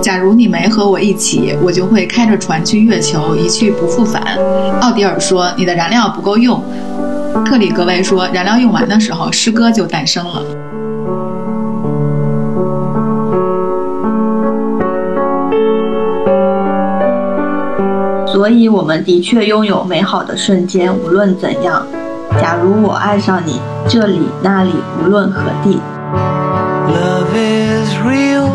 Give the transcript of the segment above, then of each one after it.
假如你没和我一起，我就会开着船去月球，一去不复返。奥迪尔说：“你的燃料不够用。”特里格维说：“燃料用完的时候，诗歌就诞生了。”所以，我们的确拥有美好的瞬间。无论怎样，假如我爱上你，这里那里，无论何地。Love is real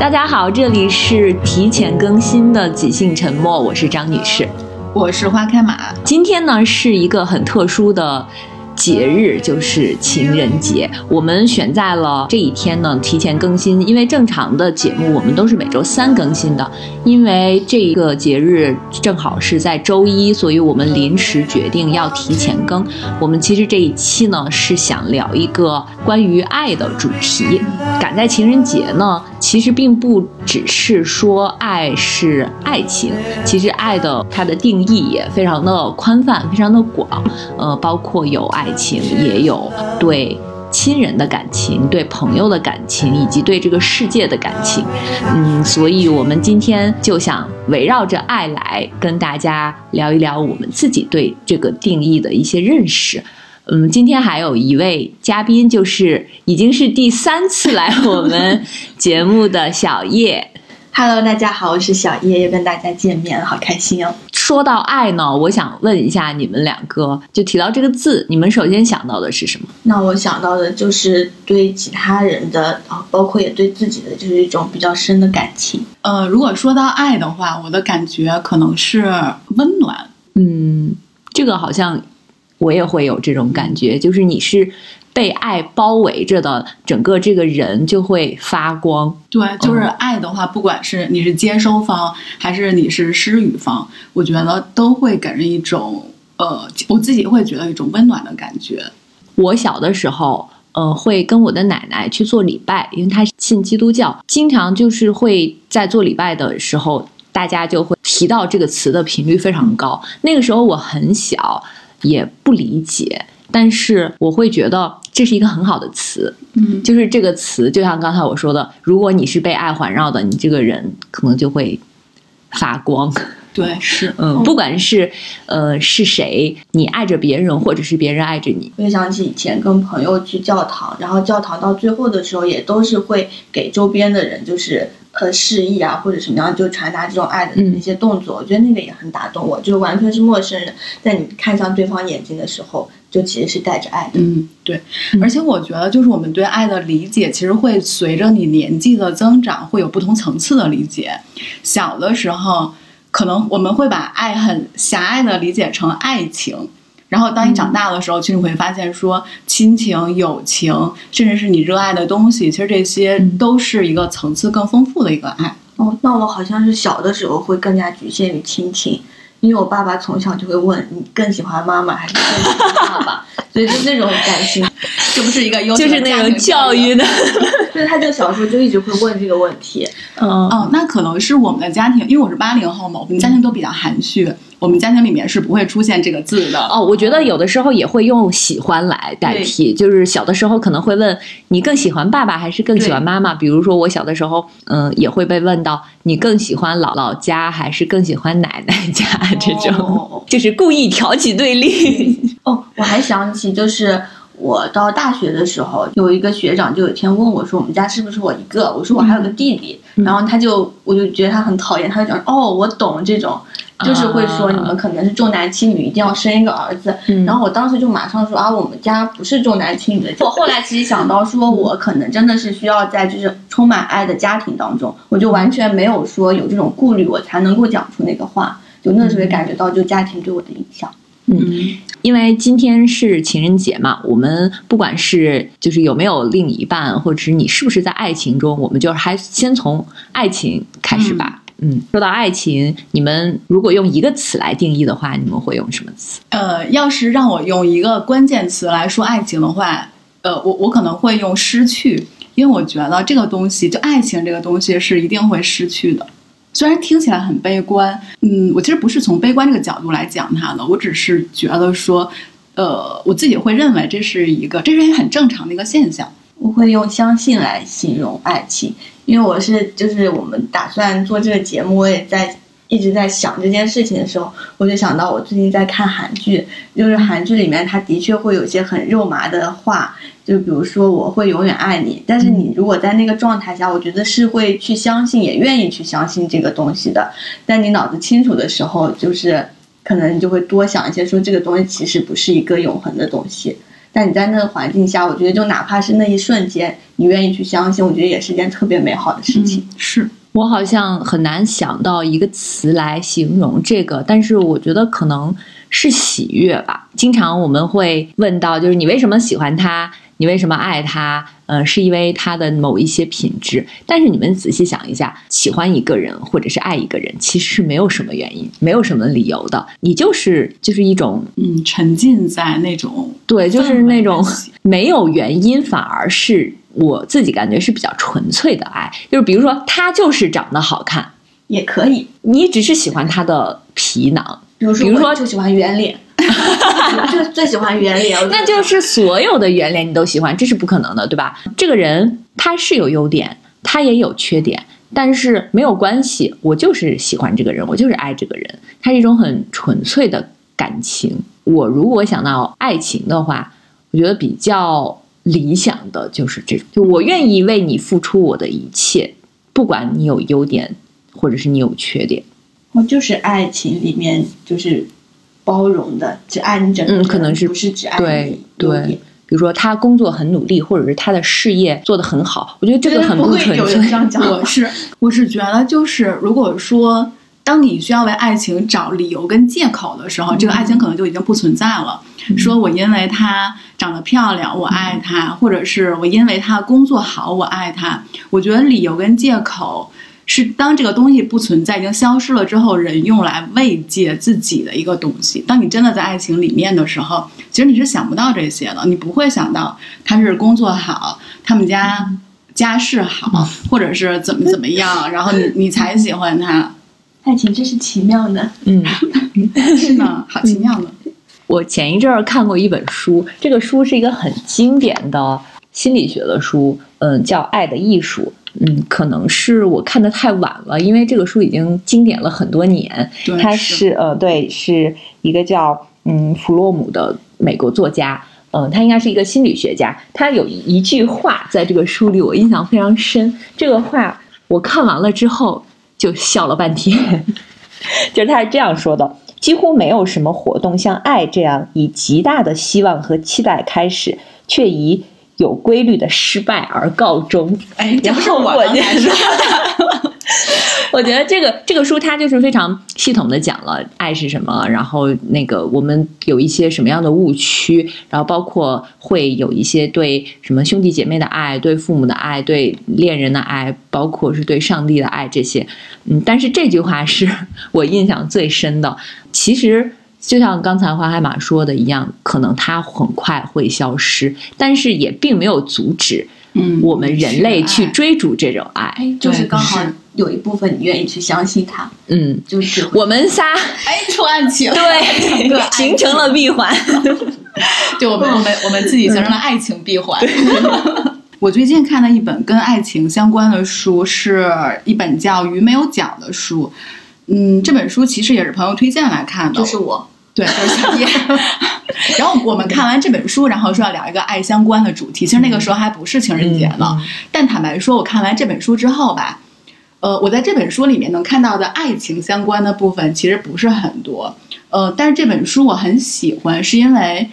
大家好，这里是提前更新的即兴沉默，我是张女士，我是花开马。今天呢是一个很特殊的。节日就是情人节，我们选在了这一天呢提前更新，因为正常的节目我们都是每周三更新的，因为这一个节日正好是在周一，所以我们临时决定要提前更。我们其实这一期呢是想聊一个关于爱的主题，赶在情人节呢，其实并不只是说爱是爱情，其实爱的它的定义也非常的宽泛，非常的广，呃，包括有爱。爱情也有对亲人的感情，对朋友的感情，以及对这个世界的感情。嗯，所以我们今天就想围绕着爱来跟大家聊一聊我们自己对这个定义的一些认识。嗯，今天还有一位嘉宾，就是已经是第三次来我们节目的小叶。Hello，大家好，我是小叶，又跟大家见面，好开心哦。说到爱呢，我想问一下你们两个，就提到这个字，你们首先想到的是什么？那我想到的就是对其他人的啊，包括也对自己的，就是一种比较深的感情。呃，如果说到爱的话，我的感觉可能是温暖。嗯，这个好像我也会有这种感觉，就是你是。被爱包围着的整个这个人就会发光。对，就是爱的话，不管是你是接收方还是你是施予方，我觉得都会给人一种呃，我自己会觉得一种温暖的感觉。我小的时候，呃，会跟我的奶奶去做礼拜，因为她信基督教，经常就是会在做礼拜的时候，大家就会提到这个词的频率非常高。那个时候我很小，也不理解。但是我会觉得这是一个很好的词，嗯，就是这个词，就像刚才我说的，如果你是被爱环绕的，你这个人可能就会发光。对，是，嗯，不管是呃是谁，你爱着别人，或者是别人爱着你。回想起以前跟朋友去教堂，然后教堂到最后的时候，也都是会给周边的人，就是呃示意啊，或者什么样，就传达这种爱的那些动作。我觉得那个也很打动我，就是完全是陌生人，在你看向对方眼睛的时候。就其实是带着爱的，嗯，对，而且我觉得就是我们对爱的理解，其实会随着你年纪的增长，会有不同层次的理解。小的时候，可能我们会把爱很狭隘的理解成爱情，然后当你长大的时候，其实你会发现说亲情、友情，甚至是你热爱的东西，其实这些都是一个层次更丰富的一个爱。哦，那我好像是小的时候会更加局限于亲情。因为我爸爸从小就会问你更喜欢妈妈还是更喜欢爸爸，所以就那种感情，这不是一个优就是那种教育的，就是他就小时候就一直会问这个问题。嗯哦，那可能是我们的家庭，因为我是八零后嘛，我们家庭都比较含蓄。我们家庭里面是不会出现这个字的哦。我觉得有的时候也会用喜欢来代替，就是小的时候可能会问你更喜欢爸爸还是更喜欢妈妈。比如说我小的时候，嗯，也会被问到你更喜欢姥姥家还是更喜欢奶奶家这种，就是故意挑起对立。哦，我还想起就是。我到大学的时候，有一个学长就有一天问我说：“我们家是不是我一个？”我说：“我还有个弟弟。”然后他就，我就觉得他很讨厌，他就讲：“哦，我懂这种，就是会说你们可能是重男轻女，一定要生一个儿子。”然后我当时就马上说：“啊，我们家不是重男轻女的。”我后来其实想到，说我可能真的是需要在就是充满爱的家庭当中，我就完全没有说有这种顾虑，我才能够讲出那个话。就那时候也感觉到，就家庭对我的影响。嗯，因为今天是情人节嘛，我们不管是就是有没有另一半，或者是你是不是在爱情中，我们就还先从爱情开始吧。嗯，说到爱情，你们如果用一个词来定义的话，你们会用什么词？呃，要是让我用一个关键词来说爱情的话，呃，我我可能会用失去，因为我觉得这个东西，就爱情这个东西是一定会失去的。虽然听起来很悲观，嗯，我其实不是从悲观这个角度来讲它的，我只是觉得说，呃，我自己会认为这是一个，这是一个很正常的一个现象。我会用相信来形容爱情，因为我是就是我们打算做这个节目，我也在一直在想这件事情的时候，我就想到我最近在看韩剧，就是韩剧里面它的确会有一些很肉麻的话，就比如说我会永远爱你，但是你如果在那个状态下，我觉得是会去相信，也愿意去相信这个东西的。但你脑子清楚的时候，就是可能你就会多想一些，说这个东西其实不是一个永恒的东西。但你在那个环境下，我觉得就哪怕是那一瞬间，你愿意去相信，我觉得也是件特别美好的事情。是我好像很难想到一个词来形容这个，但是我觉得可能是喜悦吧。经常我们会问到，就是你为什么喜欢他？你为什么爱他？呃，是因为他的某一些品质。但是你们仔细想一下，喜欢一个人或者是爱一个人，其实是没有什么原因，没有什么理由的。你就是就是一种嗯，沉浸在那种对，就是那种没有原因，反而是我自己感觉是比较纯粹的爱。就是比如说，他就是长得好看，也可以，你只是喜欢他的皮囊，比如说，就喜欢圆脸，我 就最喜欢圆脸，那就是所有的圆脸你都喜欢，这是不可能的，对吧？这个人他是有优点，他也有缺点，但是没有关系，我就是喜欢这个人，我就是爱这个人，它是一种很纯粹的感情。我如果想到爱情的话，我觉得比较理想的就是这种，就我愿意为你付出我的一切，不管你有优点或者是你有缺点。我就是爱情里面就是包容的，只爱你整个人，嗯可能是不是只爱对你对对点。比如说他工作很努力，或者是他的事业做得很好，我觉得这个很不会纯粹有人这。样讲 我是我是觉得，就是如果说当你需要为爱情找理由跟借口的时候，这个爱情可能就已经不存在了。说我因为她长得漂亮，我爱她，或者是我因为她工作好，我爱她。我觉得理由跟借口是当这个东西不存在、已经消失了之后，人用来慰藉自己的一个东西。当你真的在爱情里面的时候，其实你是想不到这些的，你不会想到他是工作好，他们家家世好，或者是怎么怎么样，然后你你才喜欢他，爱情真是奇妙的，嗯，是呢，好奇妙呢。我前一阵儿看过一本书，这个书是一个很经典的心理学的书，嗯，叫《爱的艺术》。嗯，可能是我看的太晚了，因为这个书已经经典了很多年。对，他是是呃，对，是一个叫嗯弗洛姆的美国作家，嗯、他应该是一个心理学家。他有一句话在这个书里我印象非常深，这个话我看完了之后就笑了半天，就是他是这样说的：几乎没有什么活动像爱这样以极大的希望和期待开始，却以有规律的失败而告终。哎，这不是然后我我刚才说的，我觉得这个这个书它就是非常系统的讲了爱是什么，然后那个我们有一些什么样的误区，然后包括会有一些对什么兄弟姐妹的爱、对父母的爱、对恋人的爱，包括是对上帝的爱这些。嗯，但是这句话是 我印象最深的。其实就像刚才花海马说的一样，可能它很快会消失，但是也并没有阻止嗯，我们人类去追逐这种爱。哎，就是刚好有一部分你愿意去相信它，嗯，就是我们仨。哎，出爱情，对，形成了闭环。就我们我们我们自己形成了爱情闭环。我最近看的一本跟爱情相关的书，是一本叫《鱼没有脚》的书。嗯，这本书其实也是朋友推荐来看的，就是我，对，就是小叶。然后我们看完这本书，然后说要聊一个爱相关的主题。其实那个时候还不是情人节呢，但坦白说，我看完这本书之后吧，呃，我在这本书里面能看到的爱情相关的部分其实不是很多。呃，但是这本书我很喜欢，是因为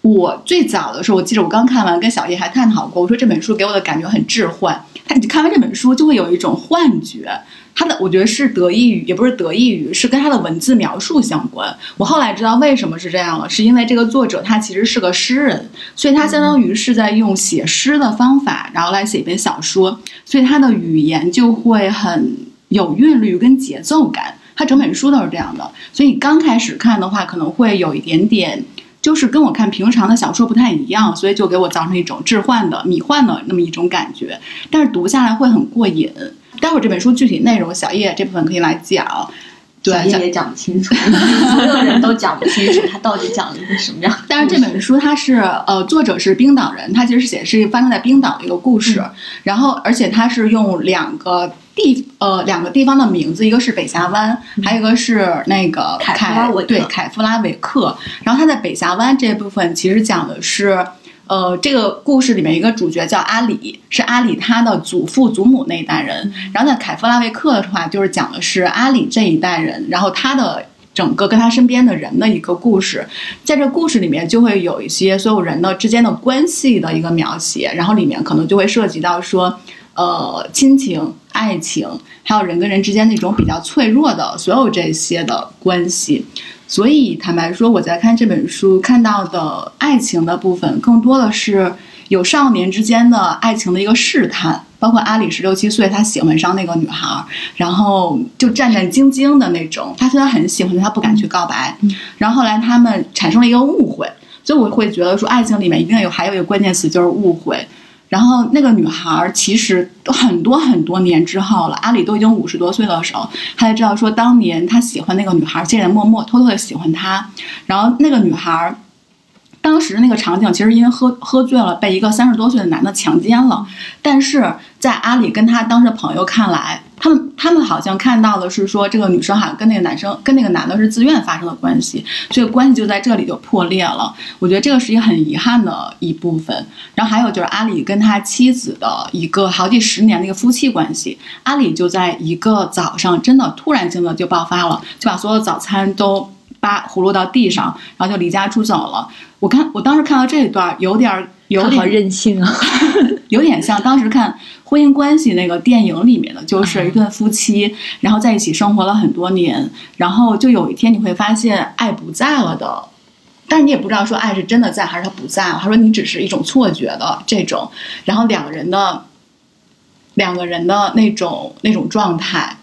我最早的时候，我记得我刚看完，跟小叶还探讨过，我说这本书给我的感觉很置换。他你看完这本书就会有一种幻觉，它的我觉得是得益于，也不是得益于，是跟它的文字描述相关。我后来知道为什么是这样了，是因为这个作者他其实是个诗人，所以他相当于是在用写诗的方法，然后来写一本小说，所以他的语言就会很有韵律跟节奏感。他整本书都是这样的，所以刚开始看的话，可能会有一点点。就是跟我看平常的小说不太一样，所以就给我造成一种置换的、迷幻的那么一种感觉。但是读下来会很过瘾。待会儿这本书具体内容，小叶这部分可以来讲。对，也讲不清楚，所有人都讲不清楚他到底讲了一个什么样。但是这本书它是呃，作者是冰岛人，他其实写的是发生在冰岛的一个故事，然后而且他是用两个地呃两个地方的名字，一个是北峡湾，还有一个是那个凯夫拉维克对凯夫拉维克。然后他在北峡湾这部分其实讲的是。呃，这个故事里面一个主角叫阿里，是阿里他的祖父祖母那一代人。然后在凯夫拉维克的话，就是讲的是阿里这一代人，然后他的整个跟他身边的人的一个故事。在这故事里面，就会有一些所有人的之间的关系的一个描写，然后里面可能就会涉及到说，呃，亲情、爱情，还有人跟人之间那种比较脆弱的所有这些的关系。所以，坦白说，我在看这本书看到的爱情的部分，更多的是有少年之间的爱情的一个试探。包括阿里十六七岁，他喜欢上那个女孩，然后就战战兢兢的那种。他虽然很喜欢，他不敢去告白。然后后来他们产生了一个误会，所以我会觉得说，爱情里面一定有还有一个关键词，就是误会。然后那个女孩其实很多很多年之后了，阿里都已经五十多岁的时候，他才知道说当年他喜欢那个女孩，竟然默默偷偷的喜欢她。然后那个女孩，当时那个场景其实因为喝喝醉了，被一个三十多岁的男的强奸了。但是在阿里跟他当时朋友看来。他们他们好像看到的是说，这个女生好像跟那个男生跟那个男的是自愿发生的关系，这个关系就在这里就破裂了。我觉得这个是一个很遗憾的一部分。然后还有就是阿里跟他妻子的一个好几十年的一个夫妻关系，阿里就在一个早上真的突然性的就爆发了，就把所有的早餐都扒胡落到地上，然后就离家出走了。我看我当时看到这一段有点有点任性啊，有点像当时看。婚姻关系那个电影里面的，就是一对夫妻，然后在一起生活了很多年，然后就有一天你会发现爱不在了的，但是你也不知道说爱是真的在还是他不在了。他说你只是一种错觉的这种，然后两个人的两个人的那种那种状态，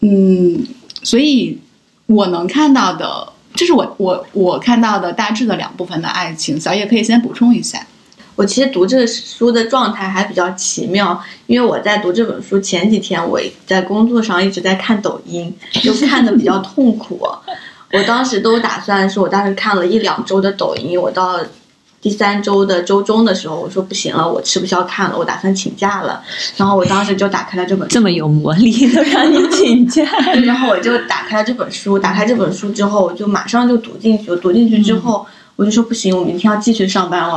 嗯，所以我能看到的，这是我我我看到的大致的两部分的爱情。小叶可以先补充一下。我其实读这个书的状态还比较奇妙，因为我在读这本书前几天，我在工作上一直在看抖音，就看的比较痛苦。我当时都打算说，我当时看了一两周的抖音，我到第三周的周中的时候，我说不行了，我吃不消看了，我打算请假了。然后我当时就打开了这本，这么有魔力都让你请假。然后我就打开了这本书，打开这本书之后，我就马上就读进去。我读进去之后。我就说不行，我明天要继续上班了，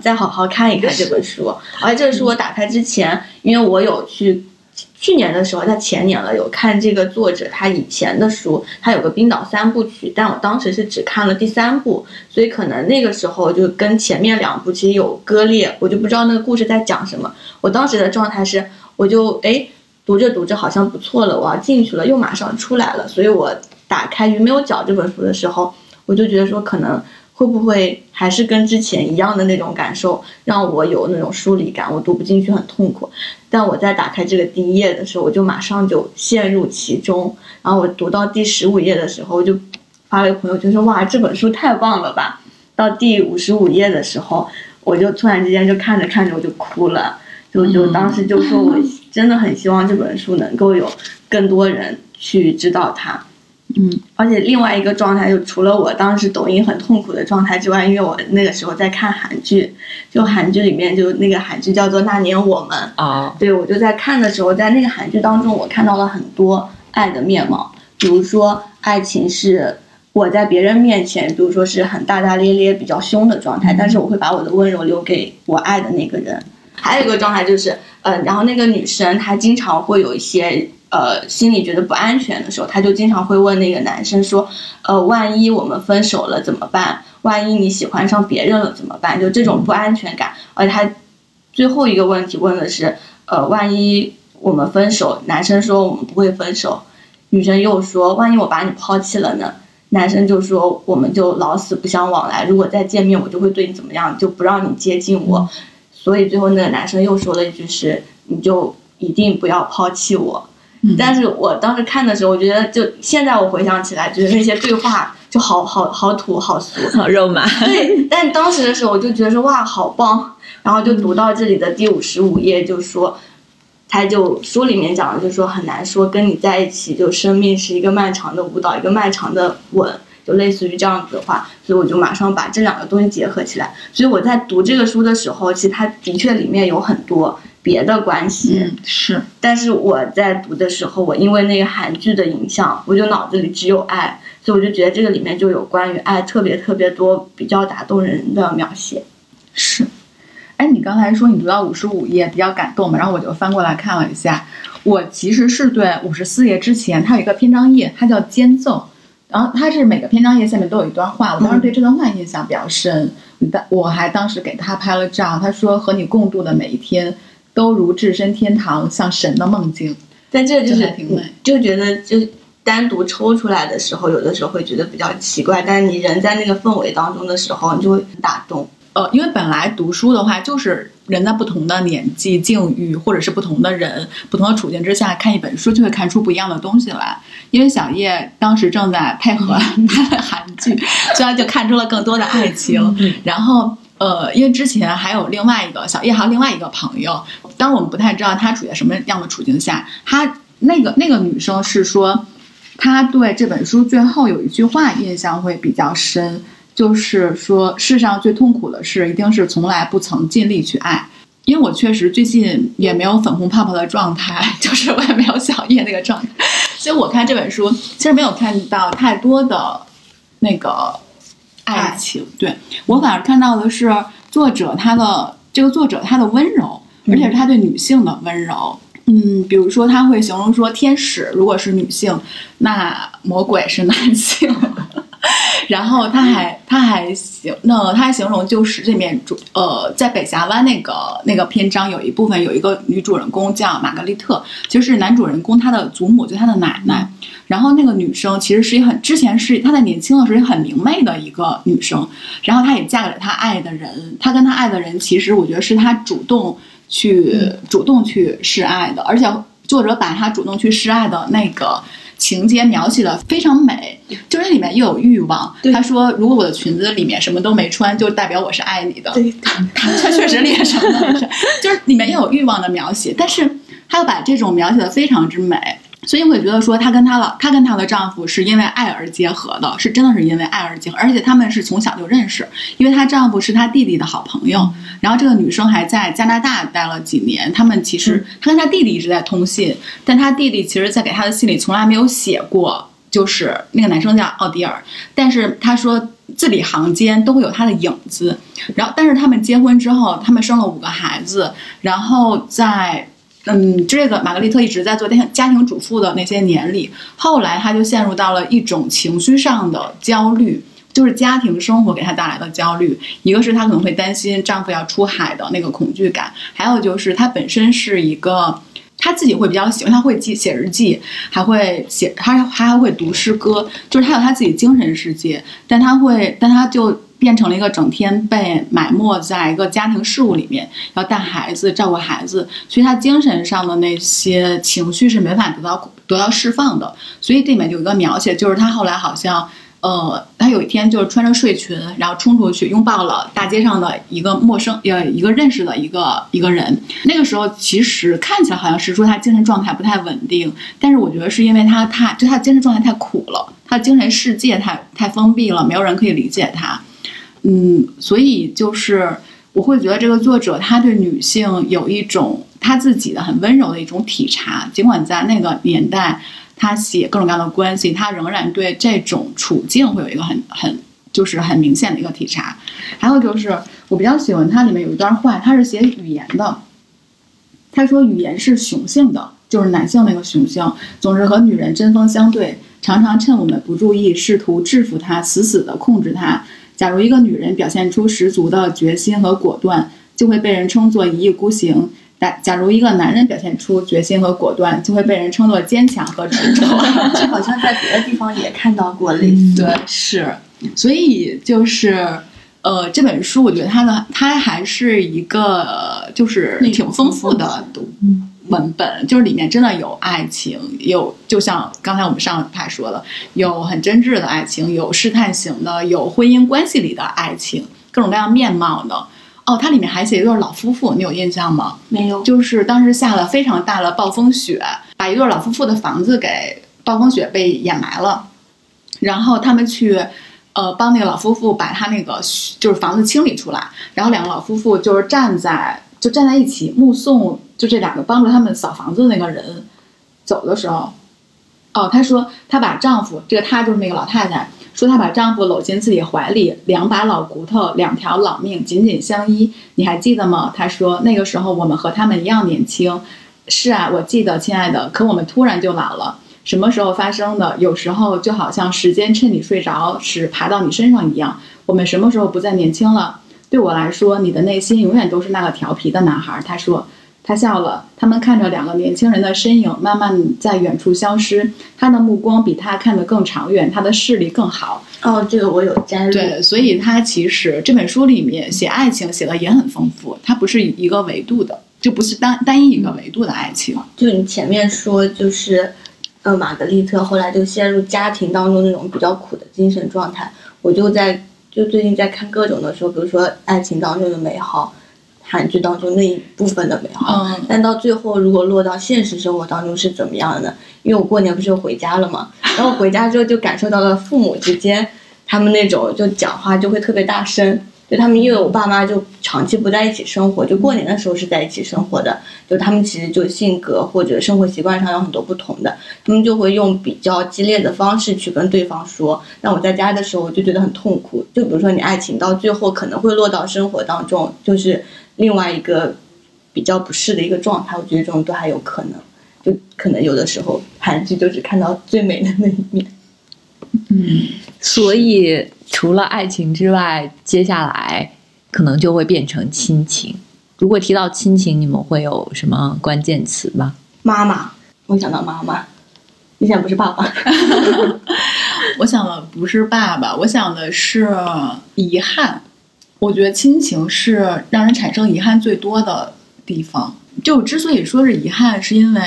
再好好看一看这本书。而且这个书我打开之前，因为我有去去年的时候，在前年了有看这个作者他以前的书，他有个冰岛三部曲，但我当时是只看了第三部，所以可能那个时候就跟前面两部其实有割裂，我就不知道那个故事在讲什么。我当时的状态是，我就哎读着读着好像不错了，我要进去了，又马上出来了，所以我打开《鱼没有脚》这本书的时候，我就觉得说可能。会不会还是跟之前一样的那种感受，让我有那种疏离感？我读不进去，很痛苦。但我在打开这个第一页的时候，我就马上就陷入其中。然后我读到第十五页的时候，我就发了一个朋友圈说：“哇，这本书太棒了吧！”到第五十五页的时候，我就突然之间就看着看着我就哭了，就就当时就说我真的很希望这本书能够有更多人去知道它。嗯，而且另外一个状态，就除了我当时抖音很痛苦的状态之外，因为我那个时候在看韩剧，就韩剧里面就那个韩剧叫做《那年我们》啊，对我就在看的时候，在那个韩剧当中，我看到了很多爱的面貌，比如说爱情是我在别人面前，比如说是很大大咧咧、比较凶的状态，但是我会把我的温柔留给我爱的那个人。还有一个状态就是，嗯，然后那个女生她经常会有一些。呃，心里觉得不安全的时候，他就经常会问那个男生说：“呃，万一我们分手了怎么办？万一你喜欢上别人了怎么办？”就这种不安全感。而他最后一个问题问的是：“呃，万一我们分手？”男生说：“我们不会分手。”女生又说：“万一我把你抛弃了呢？”男生就说：“我们就老死不相往来。如果再见面，我就会对你怎么样，就不让你接近我。”所以最后那个男生又说了一句：“是你就一定不要抛弃我。”但是我当时看的时候，我觉得就现在我回想起来，觉得那些对话就好好好土好俗，好 肉麻。对，但当时的时候我就觉得说哇好棒，然后就读到这里的第五十五页，就说他就书里面讲的，就是说很难说跟你在一起，就生命是一个漫长的舞蹈，一个漫长的吻，就类似于这样子的话，所以我就马上把这两个东西结合起来。所以我在读这个书的时候，其实它的确里面有很多别的关系，嗯，是，但是我在读的时候，我因为那个韩剧的影响，我就脑子里只有爱，所以我就觉得这个里面就有关于爱特别特别多比较打动人的描写。是。哎，你刚才说你读到五十五页比较感动嘛，然后我就翻过来看了一下。我其实是对五十四页之前，它有一个篇章页，它叫间奏，然后它是每个篇章页下面都有一段话。我当时对这段话印象比较深，但我还当时给他拍了照。他说：“和你共度的每一天，都如置身天堂，像神的梦境。”但这就是挺美，就觉得就单独抽出来的时候，有的时候会觉得比较奇怪，但是你人在那个氛围当中的时候，你就会打动。呃，因为本来读书的话，就是人在不同的年纪、境遇，或者是不同的人、不同的处境之下看一本书，就会看出不一样的东西来。因为小叶当时正在配合他 的韩剧，所以就看出了更多的爱情。然后，呃，因为之前还有另外一个小叶，还有另外一个朋友，当我们不太知道他处在什么样的处境下。他那个那个女生是说，她对这本书最后有一句话印象会比较深。就是说，世上最痛苦的事，一定是从来不曾尽力去爱。因为我确实最近也没有粉红泡泡的状态，就是我也没有小叶那个状态，所以我看这本书其实没有看到太多的那个爱情。对我反而看到的是作者他的这个作者他的温柔，而且是他对女性的温柔。嗯，比如说他会形容说，天使如果是女性，那魔鬼是男性。然后他还他还形那他还形容就是这面主呃在北峡湾那个那个篇章有一部分有一个女主人公叫玛格丽特，其实是男主人公他的祖母就他的奶奶。然后那个女生其实是一很之前是她在年轻的时候很明媚的一个女生，然后她也嫁给了她爱的人。她跟她爱的人其实我觉得是她主动去主动去示爱的，而且作者把她主动去示爱的那个。情节描写的非常美，就是里面又有欲望。他说：“如果我的裙子里面什么都没穿，就代表我是爱你的。”对，他确实里面什么都没穿，就是里面又有欲望的描写，但是他又把这种描写的非常之美。所以我也觉得说，她跟她老，她跟她的丈夫是因为爱而结合的，是真的是因为爱而结合，而且他们是从小就认识，因为她丈夫是她弟弟的好朋友。然后这个女生还在加拿大待了几年，他们其实她跟她弟弟一直在通信，但她弟弟其实，在给她的信里从来没有写过，就是那个男生叫奥迪尔，但是他说字里行间都会有他的影子。然后，但是他们结婚之后，他们生了五个孩子，然后在。嗯，这个玛格丽特一直在做家家庭主妇的那些年里，后来她就陷入到了一种情绪上的焦虑，就是家庭生活给她带来的焦虑。一个是她可能会担心丈夫要出海的那个恐惧感，还有就是她本身是一个，她自己会比较喜欢，她会记写日记，还会写，她她还会读诗歌，就是她有她自己精神世界，但她会，但她就。变成了一个整天被埋没在一个家庭事务里面，要带孩子、照顾孩子，所以他精神上的那些情绪是没法得到得到释放的。所以这里面有一个描写，就是他后来好像，呃，他有一天就是穿着睡裙，然后冲出去拥抱了大街上的一个陌生呃一个认识的一个一个人。那个时候其实看起来好像是说他精神状态不太稳定，但是我觉得是因为他太就他精神状态太苦了，他精神世界太太封闭了，没有人可以理解他。嗯，所以就是我会觉得这个作者他对女性有一种他自己的很温柔的一种体察，尽管在那个年代他写各种各样的关系，他仍然对这种处境会有一个很很就是很明显的一个体察。还有就是我比较喜欢它里面有一段话，他是写语言的，他说语言是雄性的，就是男性那个雄性，总是和女人针锋相对，常常趁我们不注意，试图制服他，死死的控制他。假如一个女人表现出十足的决心和果断，就会被人称作一意孤行；但假如一个男人表现出决心和果断，就会被人称作坚强和执着。这好像在别的地方也看到过类似。对，是，所以就是，呃，这本书我觉得它的它还是一个就是挺丰富的读。文本就是里面真的有爱情，有就像刚才我们上台说的，有很真挚的爱情，有试探型的，有婚姻关系里的爱情，各种各样面貌的。哦，它里面还写一对老夫妇，你有印象吗？没有，就是当时下了非常大的暴风雪，把一对老夫妇的房子给暴风雪被掩埋了，然后他们去，呃，帮那个老夫妇把他那个就是房子清理出来，然后两个老夫妇就是站在就站在一起目送，就这两个帮助他们扫房子的那个人走的时候，哦，她说她把丈夫，这个她就是那个老太太。说她把丈夫搂进自己怀里，两把老骨头，两条老命紧紧相依。你还记得吗？她说那个时候我们和他们一样年轻。是啊，我记得，亲爱的。可我们突然就老了。什么时候发生的？有时候就好像时间趁你睡着时爬到你身上一样。我们什么时候不再年轻了？对我来说，你的内心永远都是那个调皮的男孩。他说。他笑了。他们看着两个年轻人的身影慢慢在远处消失。他的目光比他看得更长远，他的视力更好。哦，这个我有摘录。对，所以他其实这本书里面写爱情写的也很丰富，它不是一个维度的，就不是单单一一个维度的爱情。就你前面说，就是呃，玛格丽特后来就陷入家庭当中那种比较苦的精神状态。我就在就最近在看各种的时候，比如说爱情当中的美好。韩剧当中那一部分的美好，但到最后如果落到现实生活当中是怎么样的呢？因为我过年不是回家了嘛，然后回家之后就感受到了父母之间，他们那种就讲话就会特别大声。就他们，因为我爸妈就长期不在一起生活，就过年的时候是在一起生活的。就他们其实就性格或者生活习惯上有很多不同的，他们就会用比较激烈的方式去跟对方说。那我在家的时候我就觉得很痛苦。就比如说你爱情到最后可能会落到生活当中，就是另外一个比较不适的一个状态。我觉得这种都还有可能。就可能有的时候韩剧就只看到最美的那一面。嗯，所以。除了爱情之外，接下来可能就会变成亲情。如果提到亲情，你们会有什么关键词吗？妈妈，我想到妈妈。你想不是爸爸？我想的不是爸爸，我想的是遗憾。我觉得亲情是让人产生遗憾最多的地方。就之所以说是遗憾，是因为。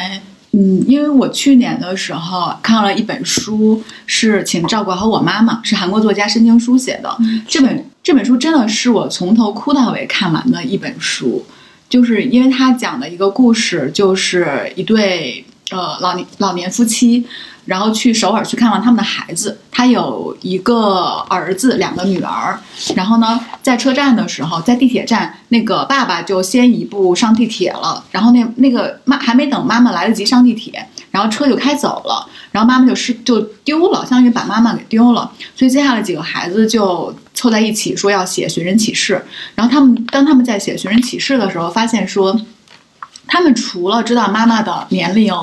嗯，因为我去年的时候看了一本书，是请照顾好我妈妈，是韩国作家申京书写的。这本这本书真的是我从头哭到尾看完的一本书，就是因为他讲的一个故事，就是一对呃老年老年夫妻。然后去首尔去看望他们的孩子，他有一个儿子，两个女儿。然后呢，在车站的时候，在地铁站，那个爸爸就先一步上地铁了。然后那那个妈还没等妈妈来得及上地铁，然后车就开走了。然后妈妈就失就丢了，相当于把妈妈给丢了。所以接下来几个孩子就凑在一起说要写寻人启事。然后他们当他们在写寻人启事的时候，发现说，他们除了知道妈妈的年龄。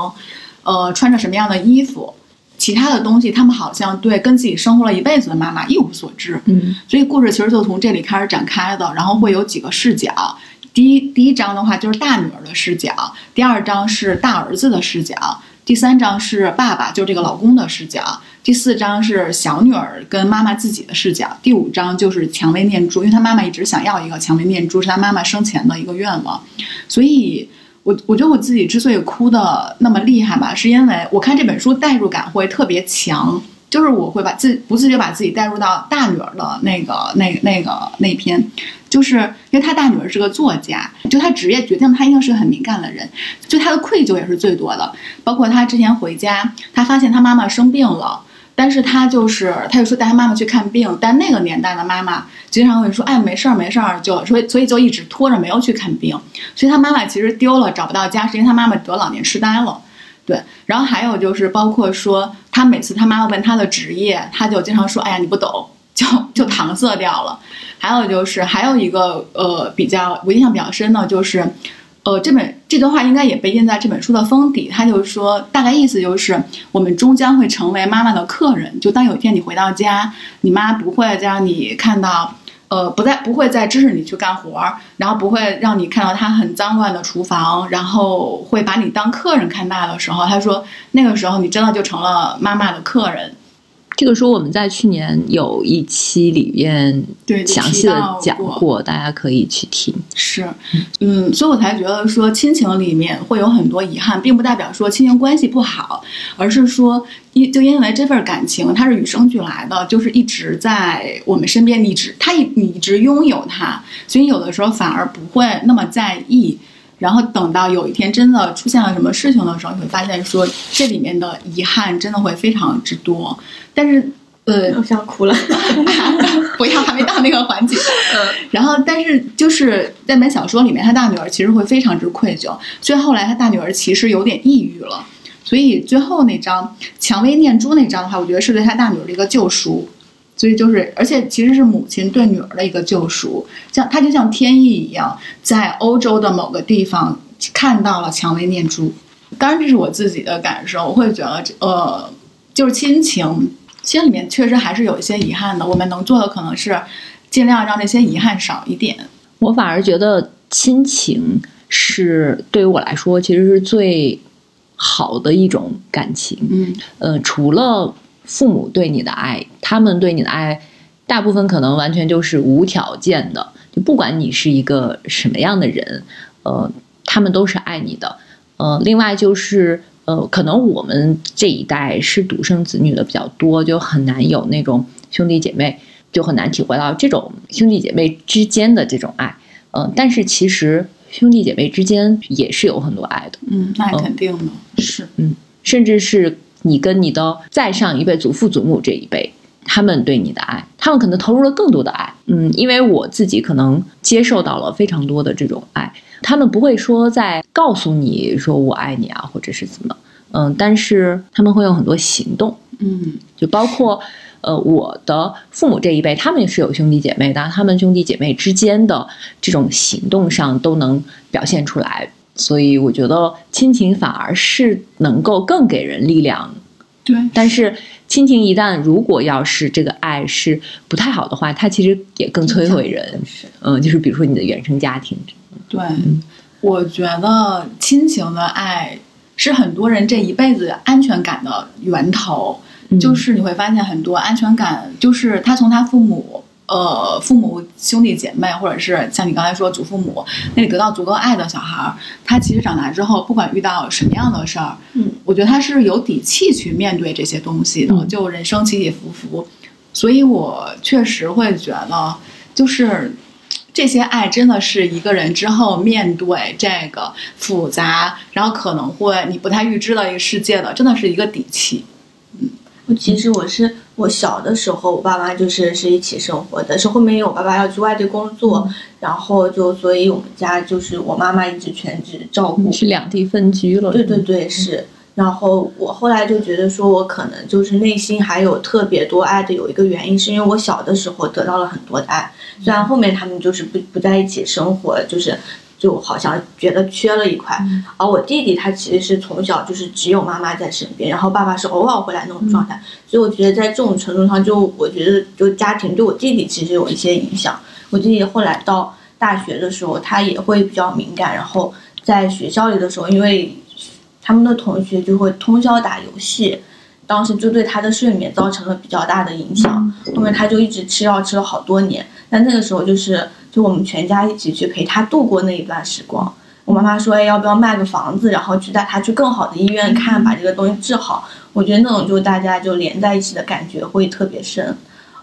呃，穿着什么样的衣服，其他的东西，他们好像对跟自己生活了一辈子的妈妈一无所知。嗯，所以故事其实就从这里开始展开的，然后会有几个视角。第一，第一章的话就是大女儿的视角；第二章是大儿子的视角；第三章是爸爸，就这个老公的视角；第四章是小女儿跟妈妈自己的视角；第五章就是蔷薇念珠，因为她妈妈一直想要一个蔷薇念珠，是她妈妈生前的一个愿望，所以。我我觉得我自己之所以哭的那么厉害吧，是因为我看这本书代入感会特别强，就是我会把自不自觉把自己带入到大女儿的那个那那个那篇，就是因为她大女儿是个作家，就她职业决定她一定是个很敏感的人，就她的愧疚也是最多的，包括她之前回家，她发现她妈妈生病了。但是他就是，他就说带他妈妈去看病，但那个年代的妈妈经常会说，哎，没事儿没事儿，就所以所以就一直拖着没有去看病，所以他妈妈其实丢了找不到家，是因为他妈妈得老年痴呆了，对。然后还有就是包括说，他每次他妈妈问他的职业，他就经常说，哎呀你不懂，就就搪塞掉了。还有就是还有一个呃比较我印象比较深的就是。呃，这本这段话应该也被印在这本书的封底。他就是说，大概意思就是，我们终将会成为妈妈的客人。就当有一天你回到家，你妈不会再让你看到，呃，不再不会再支持你去干活儿，然后不会让你看到她很脏乱的厨房，然后会把你当客人看待的时候，他说，那个时候你真的就成了妈妈的客人。这个书我们在去年有一期里面对详细的讲过过，大家可以去听。是，嗯，所以我才觉得说亲情里面会有很多遗憾，并不代表说亲情关系不好，而是说因就因为这份感情它是与生俱来的，就是一直在我们身边，你一直他一你一直拥有它，所以有的时候反而不会那么在意。然后等到有一天真的出现了什么事情的时候，你会发现说这里面的遗憾真的会非常之多。但是，呃，我想哭了。不要，还没到那个环节。然后，但是就是在本小说里面，他大女儿其实会非常之愧疚，所以后来他大女儿其实有点抑郁了。所以最后那张蔷薇念珠那张的话，我觉得是对他大女儿的一个救赎。所以就是，而且其实是母亲对女儿的一个救赎，像她就像天意一样，在欧洲的某个地方看到了蔷薇念珠。当然，这是我自己的感受，我会觉得呃，就是亲情，心里面确实还是有一些遗憾的。我们能做的可能是尽量让这些遗憾少一点。我反而觉得亲情是对于我来说，其实是最好的一种感情。嗯呃，除了父母对你的爱，他们对你的爱，大部分可能完全就是无条件的，就不管你是一个什么样的人，呃，他们都是爱你的。呃，另外就是呃，可能我们这一代是独生子女的比较多，就很难有那种兄弟姐妹，就很难体会到这种兄弟姐妹之间的这种爱。嗯、但是其实兄弟姐妹之间也是有很多爱的。嗯，那肯定的，是嗯甚至是你跟你的再上一辈祖父祖母这一辈，他们对你的爱，他们可能投入了更多的爱。嗯，因为我自己可能接受到了非常多的这种爱，他们不会说在告诉你说我爱你啊，或者是怎么，嗯，但是他们会有很多行动，嗯就包括。呃，我的父母这一辈，他们也是有兄弟姐妹的，他们兄弟姐妹之间的这种行动上都能表现出来，所以我觉得亲情反而是能够更给人力量对，但是亲情一旦如果要是这个爱是不太好的话，它其实也更摧毁人。嗯，就是比如说你的原生家庭，对，我觉得亲情的爱是很多人这一辈子安全感的源头。就是你会发现很多安全感，就是他从他父母。呃，父母、兄弟姐妹，或者是像你刚才说祖父母那里得到足够爱的小孩儿，他其实长大之后，不管遇到什么样的事儿，嗯，我觉得他是有底气去面对这些东西的。嗯就人生起起伏伏，所以我确实会觉得，就是这些爱真的是一个人之后面对这个复杂，然后可能会你不太预知的一个世界的，真的是一个底气。嗯我其实我是我小的时候，我爸妈就是是一起生活的，是后面因为我爸爸要去外地工作，然后就所以我们家就是我妈妈一直全职照顾是两地分居了。对对对，是。然后我后来就觉得说，我可能就是内心还有特别多爱的，有一个原因是因为我小的时候得到了很多的爱，虽然后面他们就是不不在一起生活，就是就好像觉得缺了一块。而我弟弟他其实是从小就是只有妈妈在身边，然后爸爸是偶尔回来那种状态，所以我觉得在这种程度上，就我觉得就家庭对我弟弟其实有一些影响。我弟弟后来到大学的时候，他也会比较敏感，然后在学校里的时候，因为他们的同学就会通宵打游戏，当时就对他的睡眠造成了比较大的影响。后面他就一直吃药吃了好多年，但那个时候就是就我们全家一起去陪他度过那一段时光。我妈妈说，哎，要不要卖个房子，然后去带他去更好的医院看，把这个东西治好。我觉得那种就大家就连在一起的感觉会特别深，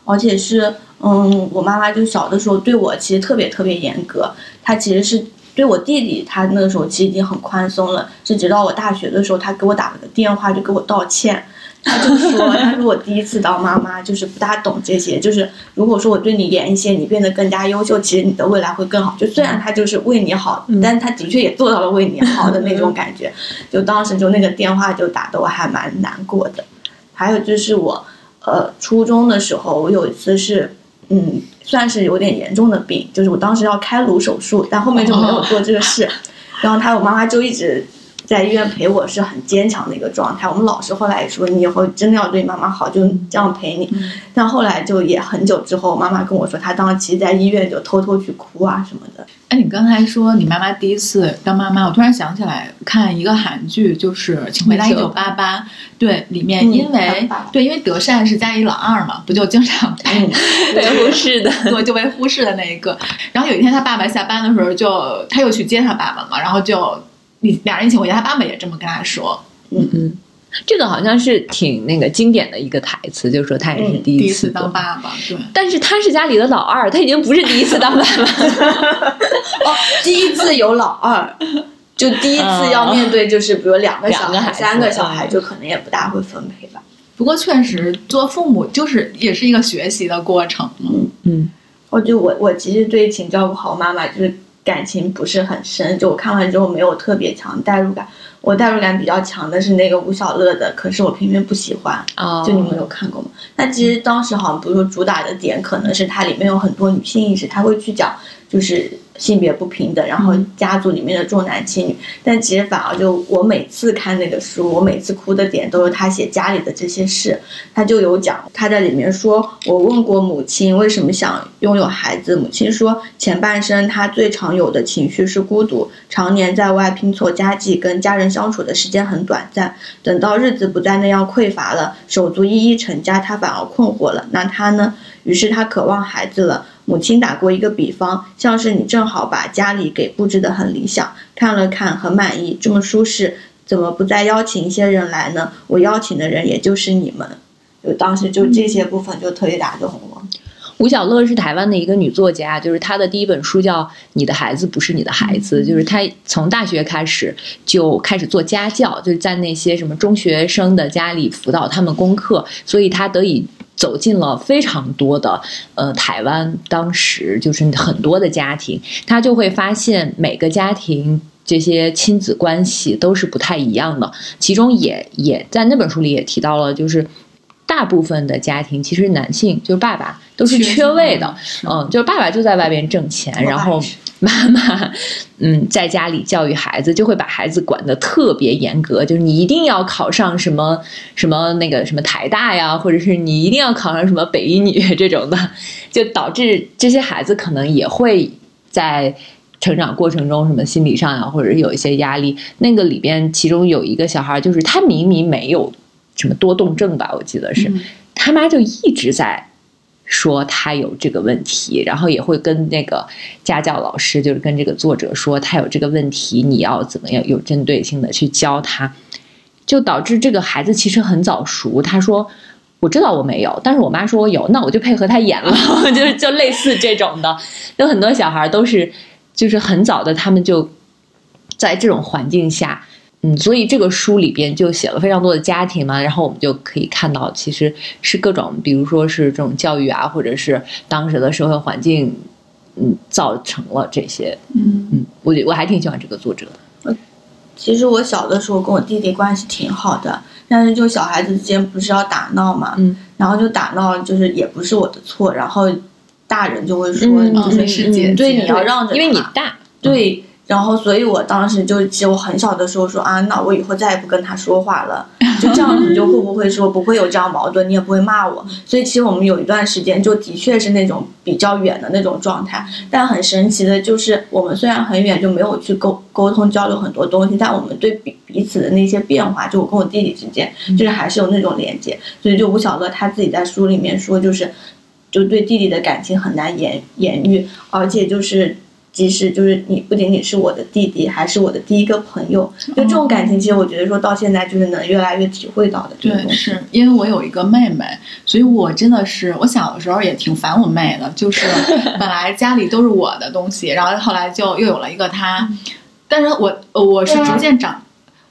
而且是，嗯，我妈妈就小的时候对我其实特别特别严格，她其实是对我弟弟，她那个时候其实已经很宽松了，是直到我大学的时候，她给我打了个电话就给我道歉。她就说，他说我第一次当妈妈，就是不大懂这些，就是如果说我对你严一些，你变得更加优秀，其实你的未来会更好。就虽然他就是为你好，但是她的确也做到了为你好的那种感觉。就当时就那个电话就打的我还蛮难过的。还有就是我，呃，初中的时候，我有一次是，嗯，算是有点严重的病，就是我当时要开颅手术，但后面就没有做这个事。然后他我妈妈就一直在医院陪我是很坚强的一个状态。我们老师后来也说，你以后真的要对妈妈好，就这样陪你。但后来就也很久之后，妈妈跟我说，她当时其实在医院就偷偷去哭啊什么的。哎，你刚才说你妈妈第一次当妈妈，我突然想起来看一个韩剧，就是《请回答一九八八》。对，里面嗯因为、对，因为德善是家里老二嘛，不就经常被、被忽视的。对就被忽视的那一个。然后有一天他爸爸下班的时候就，他又去接他爸爸嘛，然后就你俩人一起回家，他爸爸也这么跟他说，嗯嗯这个好像是挺那个经典的一个台词，就是说他也是嗯第一次第一次当爸爸，对。但是他是家里的老二，他已经不是第一次当爸爸了。哦，第一次有老二，就第一次要面对，就是比如两个小孩、两个孩三个小孩，嗯就可能也不大会分配吧。不过确实做父母就是也是一个学习的过程嗯。嗯，我就我我其实对《请照顾好妈妈》就是感情不是很深，就我看完之后没有特别强代入感。我代入感比较强的是那个吴小乐的，可是我偏偏不喜欢。哦就你们有看过吗？那其实当时好像不是说主打的点，可能是它里面有很多女性意识，他会去讲就是性别不平等，然后家族里面的重男轻女。但其实反而就我每次看那个书，我每次哭的点都是他写家里的这些事。他就有讲，他在里面说，我问过母亲为什么想拥有孩子，母亲说前半生他最常有的情绪是孤独，常年在外拼凑家计，跟家人相处的时间很短暂。等到日子不再那样匮乏了，手足一一成家，他反而困惑了。那他呢？于是他渴望孩子了。母亲打过一个比方，像是你正好把家里给布置得很理想，看了看很满意，这么舒适，怎么不再邀请一些人来呢？我邀请的人也就是你们。就当时就这些部分就特别打动我。吴小乐是台湾的一个女作家，就是她的第一本书叫《你的孩子不是你的孩子》，就是她从大学开始就开始做家教，就是在那些什么中学生的家里辅导他们功课，所以她得以。走进了非常多的呃台湾当时就是很多的家庭，他就会发现每个家庭这些亲子关系都是不太一样的，其中也也在那本书里也提到了，就是大部分的家庭其实男性就是爸爸都是缺位的，嗯，就是爸爸就在外边挣钱，然后妈妈嗯在家里教育孩子，就会把孩子管得特别严格，就是你一定要考上什么什么那个什么台大呀，或者是你一定要考上什么北医女这种的，就导致这些孩子可能也会在。成长过程中，什么心理上呀，或者是有一些压力，那个里边其中有一个小孩，就是他明明没有什么多动症吧，我记得是，嗯。他妈就一直在说他有这个问题，然后也会跟那个家教老师，就是跟这个作者说他有这个问题，你要怎么样有针对性的去教他，就导致这个孩子其实很早熟。他说。我知道我没有，但是我妈说我有，那我就配合他演了，就 是就类似这种的，有很多小孩都是，就是很早的，他们就在这种环境下，嗯，所以这个书里边就写了非常多的家庭嘛，然后我们就可以看到，其实是各种，比如说是这种教育啊，或者是当时的社会环境，嗯，造成了这些，嗯。嗯，我觉我还挺喜欢这个作者的，其实我小的时候跟我弟弟关系挺好的，但是就小孩子之间不是要打闹嘛，嗯，然后就打闹，就是也不是我的错，然后大人就会说，嗯就是嗯是姐姐对你要让着他，因为你大，对，然后所以我当时就其实我很小的时候说啊，那我以后再也不跟他说话了，就这样子就会不会说不会有这样矛盾，你也不会骂我。所以其实我们有一段时间就的确是那种比较远的那种状态，但很神奇的就是我们虽然很远，就没有去沟沟通交流很多东西，但我们对彼彼此的那些变化，就我跟我弟弟之间，就是还是有那种连接。所以就吴小乐他自己在书里面说，就是就对弟弟的感情很难言言喻，而且就是。即使就是你不仅仅是我的弟弟，还是我的第一个朋友，就这种感情，其实我觉得说到现在就是能越来越体会到的对，是因为我有一个妹妹，所以我真的是我小的时候也挺烦我妹的，就是 本来家里都是我的东西，然后后来就又有了一个她，但是我呃我是逐渐长。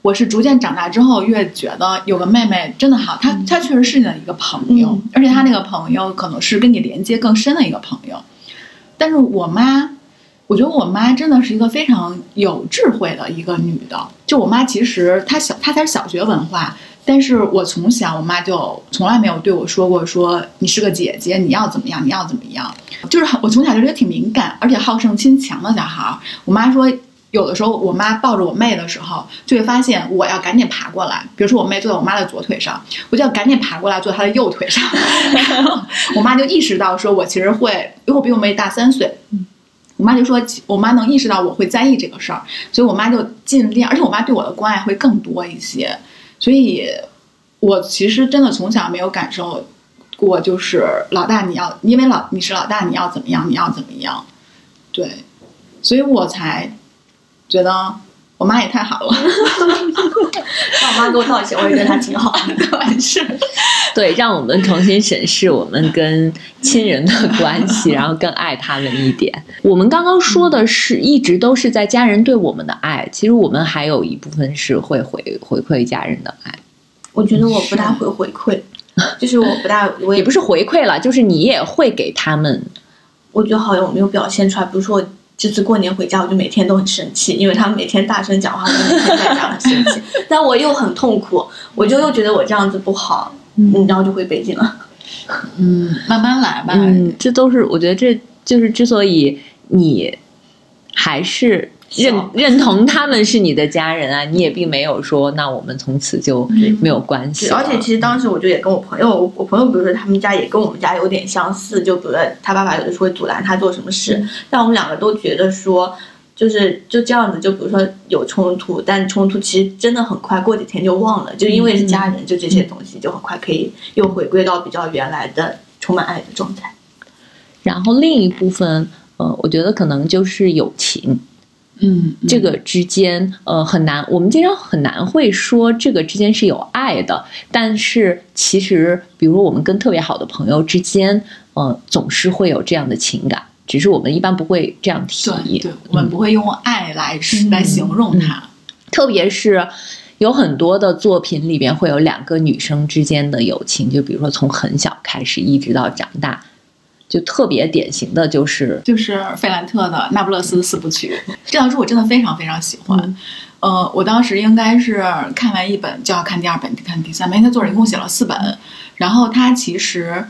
我是逐渐长大之后，越觉得有个妹妹真的好，她她确实是你的一个朋友，嗯而且她那个朋友可能是跟你连接更深的一个朋友。但是我妈，我觉得我妈真的是一个非常有智慧的一个女的。就我妈其实她小，她才小学文化，但是我从小我妈就从来没有对我说过说你是个姐姐，你要怎么样，你要怎么样。就是我从小就觉得挺敏感而且好胜心强的小孩。我妈说有的时候我妈抱着我妹的时候，就会发现我要赶紧爬过来。比如说我妹坐在我妈的左腿上，我就要赶紧爬过来坐她的右腿上。然后我妈就意识到说，我其实会，因为我比我妹大三岁。我妈就说，我妈能意识到我会在意这个事儿，所以我妈就尽量，而且我妈对我的关爱会更多一些。所以，我其实真的从小没有感受过，就是老大你要，因为老你是老大，你要怎么样，你要怎么样，对，所以我才觉得我妈也太好了。让我妈给我道歉，我也觉得她挺好的。完事，对，让我们重新审视我们跟亲人的关系，然后更爱他们一点。我们刚刚说的是一直都是在家人对我们的爱，其实我们还有一部分是会回回馈家人的爱。我觉得我不大会回馈，就是我不大，我也不是回馈了，就是你也会给他们。我觉得好像我没有表现出来，比如说我这次过年回家，我就每天都很生气，因为他们每天大声讲话，我每天在家很生气，但我又很痛苦，我就又觉得我这样子不好，嗯，然后就回北京了。嗯，慢慢来吧。嗯，这都是我觉得这就是之所以你还是认认同他们是你的家人啊，你也并没有说那我们从此就没有关系。而且其实当时我就也跟我朋友，我我朋友比如说他们家也跟我们家有点相似，就比如说他爸爸有的时候会阻拦他做什么事，但我们两个都觉得说。就是就这样子，就比如说有冲突，但冲突其实真的很快，过几天就忘了。就因为是家人，就这些东西就很快可以又回归到比较原来的充满爱的状态。然后另一部分，呃，我觉得可能就是友情，嗯，这个之间，呃，很难，我们经常很难会说这个之间是有爱的。但是其实，比如我们跟特别好的朋友之间，呃，总是会有这样的情感。只是我们一般不会这样提，对，我们不会用爱来来形容它。特别是有很多的作品里边会有两个女生之间的友情，就比如说从很小开始一直到长大，就特别典型的就是就是费兰特的《那不勒斯四部曲》这套书，我真的非常非常喜欢。呃，我当时应该是看完一本就要看第二本，看第三本。他作者一共写了四本，然后他其实。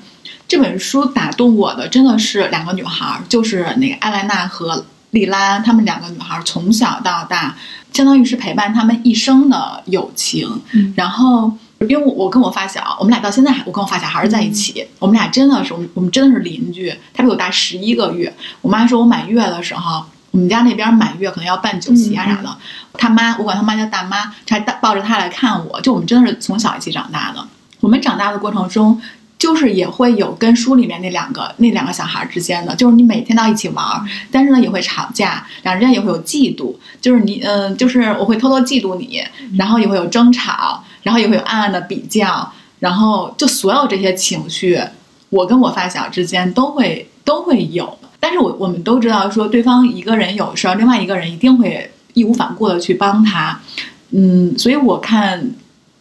这本书打动我的真的是两个女孩，就是那个艾莱娜和莉拉，她们两个女孩从小到大，相当于是陪伴她们一生的友情。然后，因为我我跟我发小，我们俩到现在还，我跟我发小还是在一起。我们俩真的是，我们我们真的是邻居。他比我大十一个月。我妈说我满月的时候，我们家那边满月可能要办酒席啊啥的。他妈，我管他妈叫大妈，还抱着他来看我。就我们真的是从小一起长大的。我们长大的过程中。就是也会有跟书里面那两个那两个小孩之间的，就是你每天到一起玩，但是呢也会吵架，两人之间也会有嫉妒，就是你嗯，就是我会偷偷嫉妒你，然后也会有争吵，然后也会有暗暗的比较，然后就所有这些情绪，我跟我发小之间都会都会有，但是我我们都知道说对方一个人有事儿，另外一个人一定会义无反顾的去帮他，嗯，所以我看《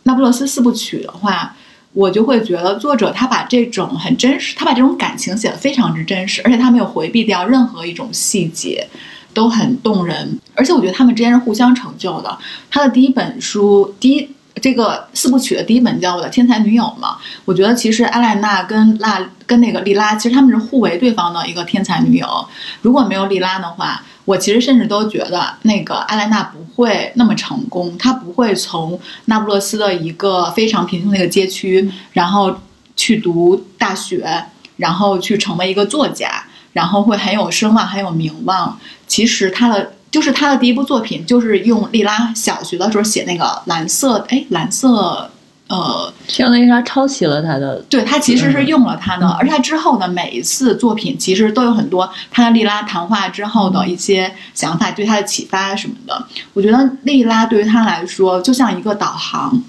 那不勒斯四部曲》的话。我就会觉得作者他把这种很真实，他把这种感情写的非常之真实，而且他没有回避掉任何一种细节，都很动人。而且我觉得他们之间是互相成就的。他的第一本书，第一这个四部曲的第一本叫《我的天才女友》嘛，我觉得其实艾莱娜跟拉跟那个莉拉，其实他们是互为对方的一个天才女友。如果没有莉拉的话。我其实甚至都觉得，那个艾莱娜不会那么成功，她不会从那不勒斯的一个非常贫穷的一个街区，然后去读大学，然后去成为一个作家，然后会很有声望、很有名望。其实她的就是他的第一部作品，就是用莉拉小学的时候写那个蓝色，哎，蓝色。呃，相当于他抄袭了他的，对他其实是用了他的，而他之后呢每一次作品其实都有很多他跟莉拉谈话之后的一些想法，对他的启发什么的。我觉得莉拉对于他来说就像一个导航，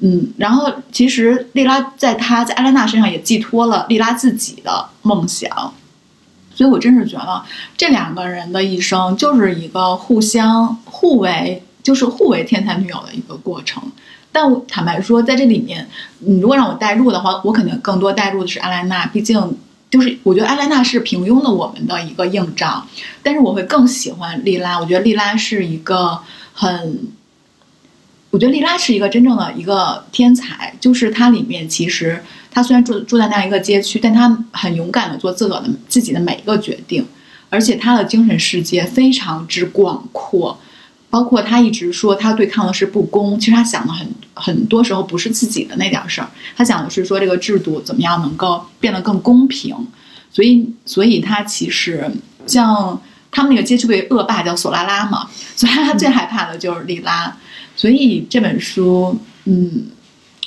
嗯，然后其实莉拉在他在艾莲娜身上也寄托了莉拉自己的梦想，所以我真是觉得这两个人的一生就是一个互相互为，就是互为天才女友的一个过程。但我坦白说，在这里面，你如果让我代入的话，我肯定更多代入的是阿莱娜。毕竟，就是我觉得阿莱娜是平庸的我们的一个映照。但是我会更喜欢莉拉。我觉得莉拉是一个很，我觉得莉拉是一个真正的一个天才。就是她里面其实他虽然住住在那样一个街区，但他很勇敢的做自个的自己的每一个决定，而且他的精神世界非常之广阔。包括他一直说他对抗的是不公，其实他想的很很多时候不是自己的那点事儿，他想的是说这个制度怎么样能够变得更公平。所以，所以他其实像他们那个街区被恶霸叫索拉拉嘛，所以他最害怕的就是莉拉。所以这本书，嗯，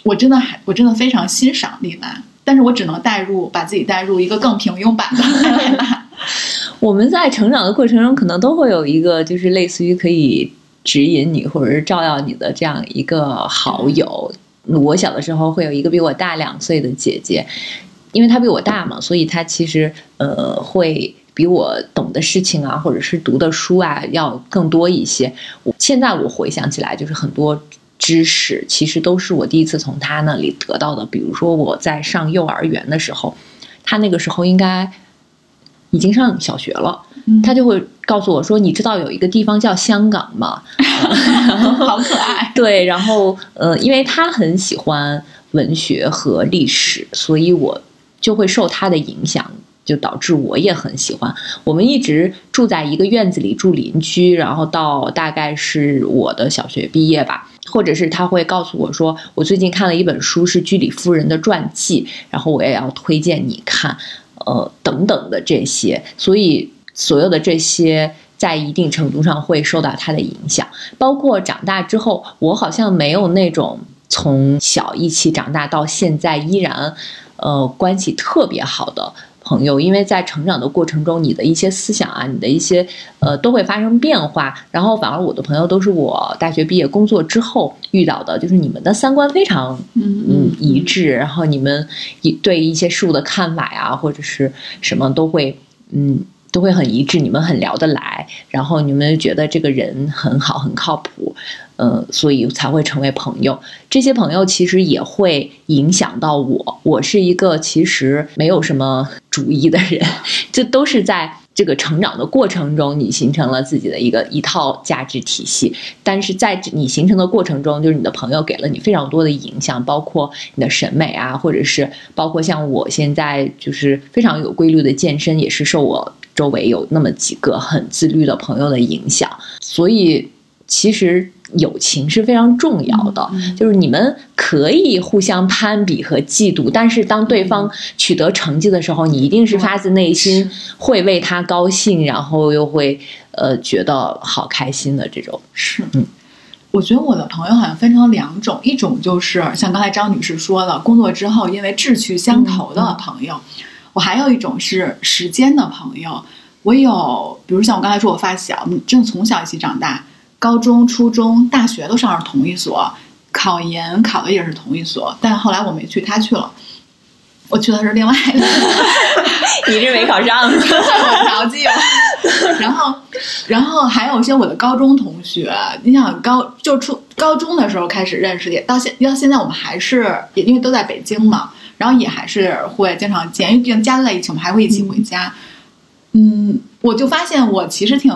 我真的还我真的非常欣赏莉拉，但是我只能带入把自己带入一个更平庸版的莉拉。我们在成长的过程中，可能都会有一个就是类似于可以指引你或者是照耀你的这样一个好友。我小的时候会有一个比我大两岁的姐姐，因为她比我大嘛，所以她其实呃会比我懂的事情啊，或者是读的书啊要更多一些。我现在我回想起来，就是很多知识其实都是我第一次从他那里得到的。比如说我在上幼儿园的时候，他那个时候应该。已经上小学了，他就会告诉我说：“你知道有一个地方叫香港吗？” 好可爱。对，然后呃，因为他很喜欢文学和历史，所以我就会受他的影响，就导致我也很喜欢。我们一直住在一个院子里，住邻居，然后到大概是我的小学毕业吧，或者是他会告诉我说：“我最近看了一本书，是居里夫人的传记，然后我也要推荐你看。”呃，等等的这些，所以所有的这些在一定程度上会受到他的影响。包括长大之后，我好像没有那种从小一起长大到现在依然，呃，关系特别好的朋友，因为在成长的过程中，你的一些思想啊，你的一些呃，都会发生变化。然后反而我的朋友都是我大学毕业工作之后遇到的，就是你们的三观非常嗯一致，然后你们一对一些事物的看法呀，或者是什么都会嗯都会很一致，你们很聊得来，然后你们觉得这个人很好，很靠谱。嗯，所以才会成为朋友。这些朋友其实也会影响到我。我是一个其实没有什么主义的人，这都是在这个成长的过程中，你形成了自己的一个一套价值体系。但是在你形成的过程中，就是你的朋友给了你非常多的影响，包括你的审美啊，或者是包括像我现在就是非常有规律的健身，也是受我周围有那么几个很自律的朋友的影响。所以其实。友情是非常重要的，就是你们可以互相攀比和嫉妒，但是当对方取得成绩的时候，你一定是发自内心会为他高兴，然后又会呃觉得好开心的这种。是，嗯，我觉得我的朋友好像分成两种，一种就是像刚才张女士说的，工作之后因为志趣相投的朋友；我还有一种是时间的朋友。我有，比如像我刚才说，我发小，我们真的从小一起长大。高中、初中、大学都上了同一所，考研考的也是同一所，但后来我没去，他去了，我去的是另外的，你是没考上，我调剂了。然后，然后还有一些我的高中同学，你想高就初高中的时候开始认识，的到现到现在我们还是也因为都在北京嘛，然后也还是会经常见，因为毕竟家都在一起，我们还会一起回家。嗯，我就发现我其实挺。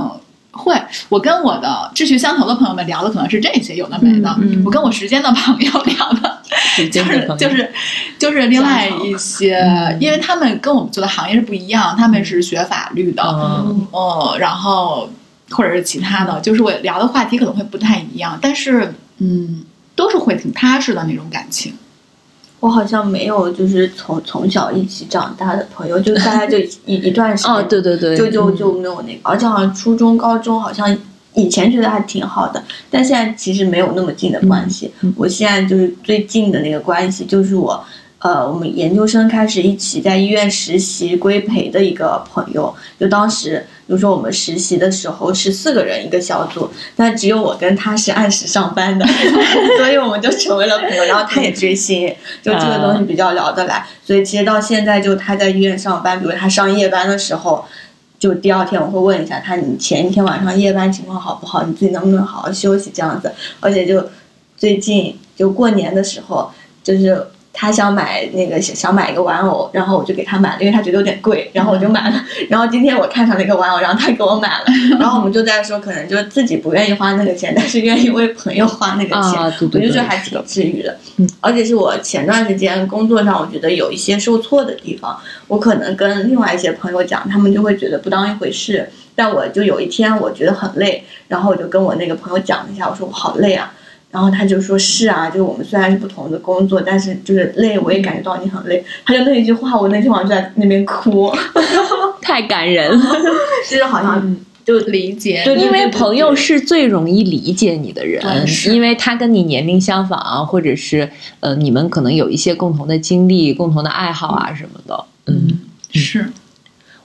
会，我跟我的志趣相投的朋友们聊的可能是这些有的没的。我跟我时间的朋友 聊的，就是就是就是另外一些，因为他们跟我们做的行业是不一样，他们是学法律的，哦，然后或者是其他的，就是我聊的话题可能会不太一样，但是嗯，都是会挺踏实的那种感情。我好像没有，就是从从小一起长大的朋友，就大家就一一段时间，哦，对对对，就就就没有那个，而且好像初中、高中好像以前觉得还挺好的，但现在其实没有那么近的关系。我现在就是最近的那个关系，就是我。呃，我们研究生开始一起在医院实习规培的一个朋友，就当时，比如说我们实习的时候是四个人一个小组，但只有我跟他是按时上班的，所以我们就成为了朋友。然后他也追星，就这个东西比较聊得来，所以其实到现在就他在医院上班，比如他上夜班的时候，就第二天我会问一下他，你前一天晚上夜班情况好不好？你自己能不能好好休息这样子？而且就最近就过年的时候，就是。他想买那个想想买一个玩偶，然后我就给他买了，因为他觉得有点贵，然后我就买了。然后今天我看上了一个玩偶，然后他给我买了，然后我们就在说，可能就是自己不愿意花那个钱，但是愿意为朋友花那个钱，啊对对对我就觉得还挺治愈的。嗯，而且是我前段时间工作上，我觉得有一些受挫的地方，我可能跟另外一些朋友讲，他们就会觉得不当一回事。但我就有一天我觉得很累，然后我就跟我那个朋友讲了一下，我说我好累啊。然后他就说：“是啊，就是我们虽然是不同的工作，但是就是累，我也感觉到你很累。”他就那一句话，我那天晚上就在那边哭，太感人了。就是好像就理解，对因为朋友是最容易理解你的人因为他跟你年龄相仿，或者是呃，你们可能有一些共同的经历、共同的爱好啊什么的。嗯，是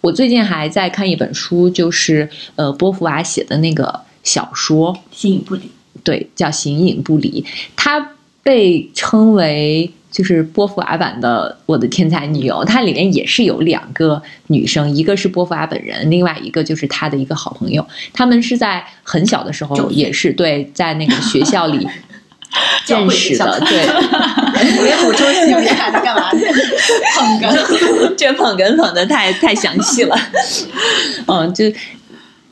我最近还在看一本书，就是呃波伏娃写的那个小说，形影不离。对，叫《形影不离》，她被称为就是波伏娃版的《我的天才女友》，它里面也是有两个女生，一个是波伏娃本人，另外一个就是她的一个好朋友。他们是在很小的时候，也是对在那个学校里 认识的，对。我也补充一下，你俩在干嘛？捧哏。这捧哏捧的太太详细了，嗯，就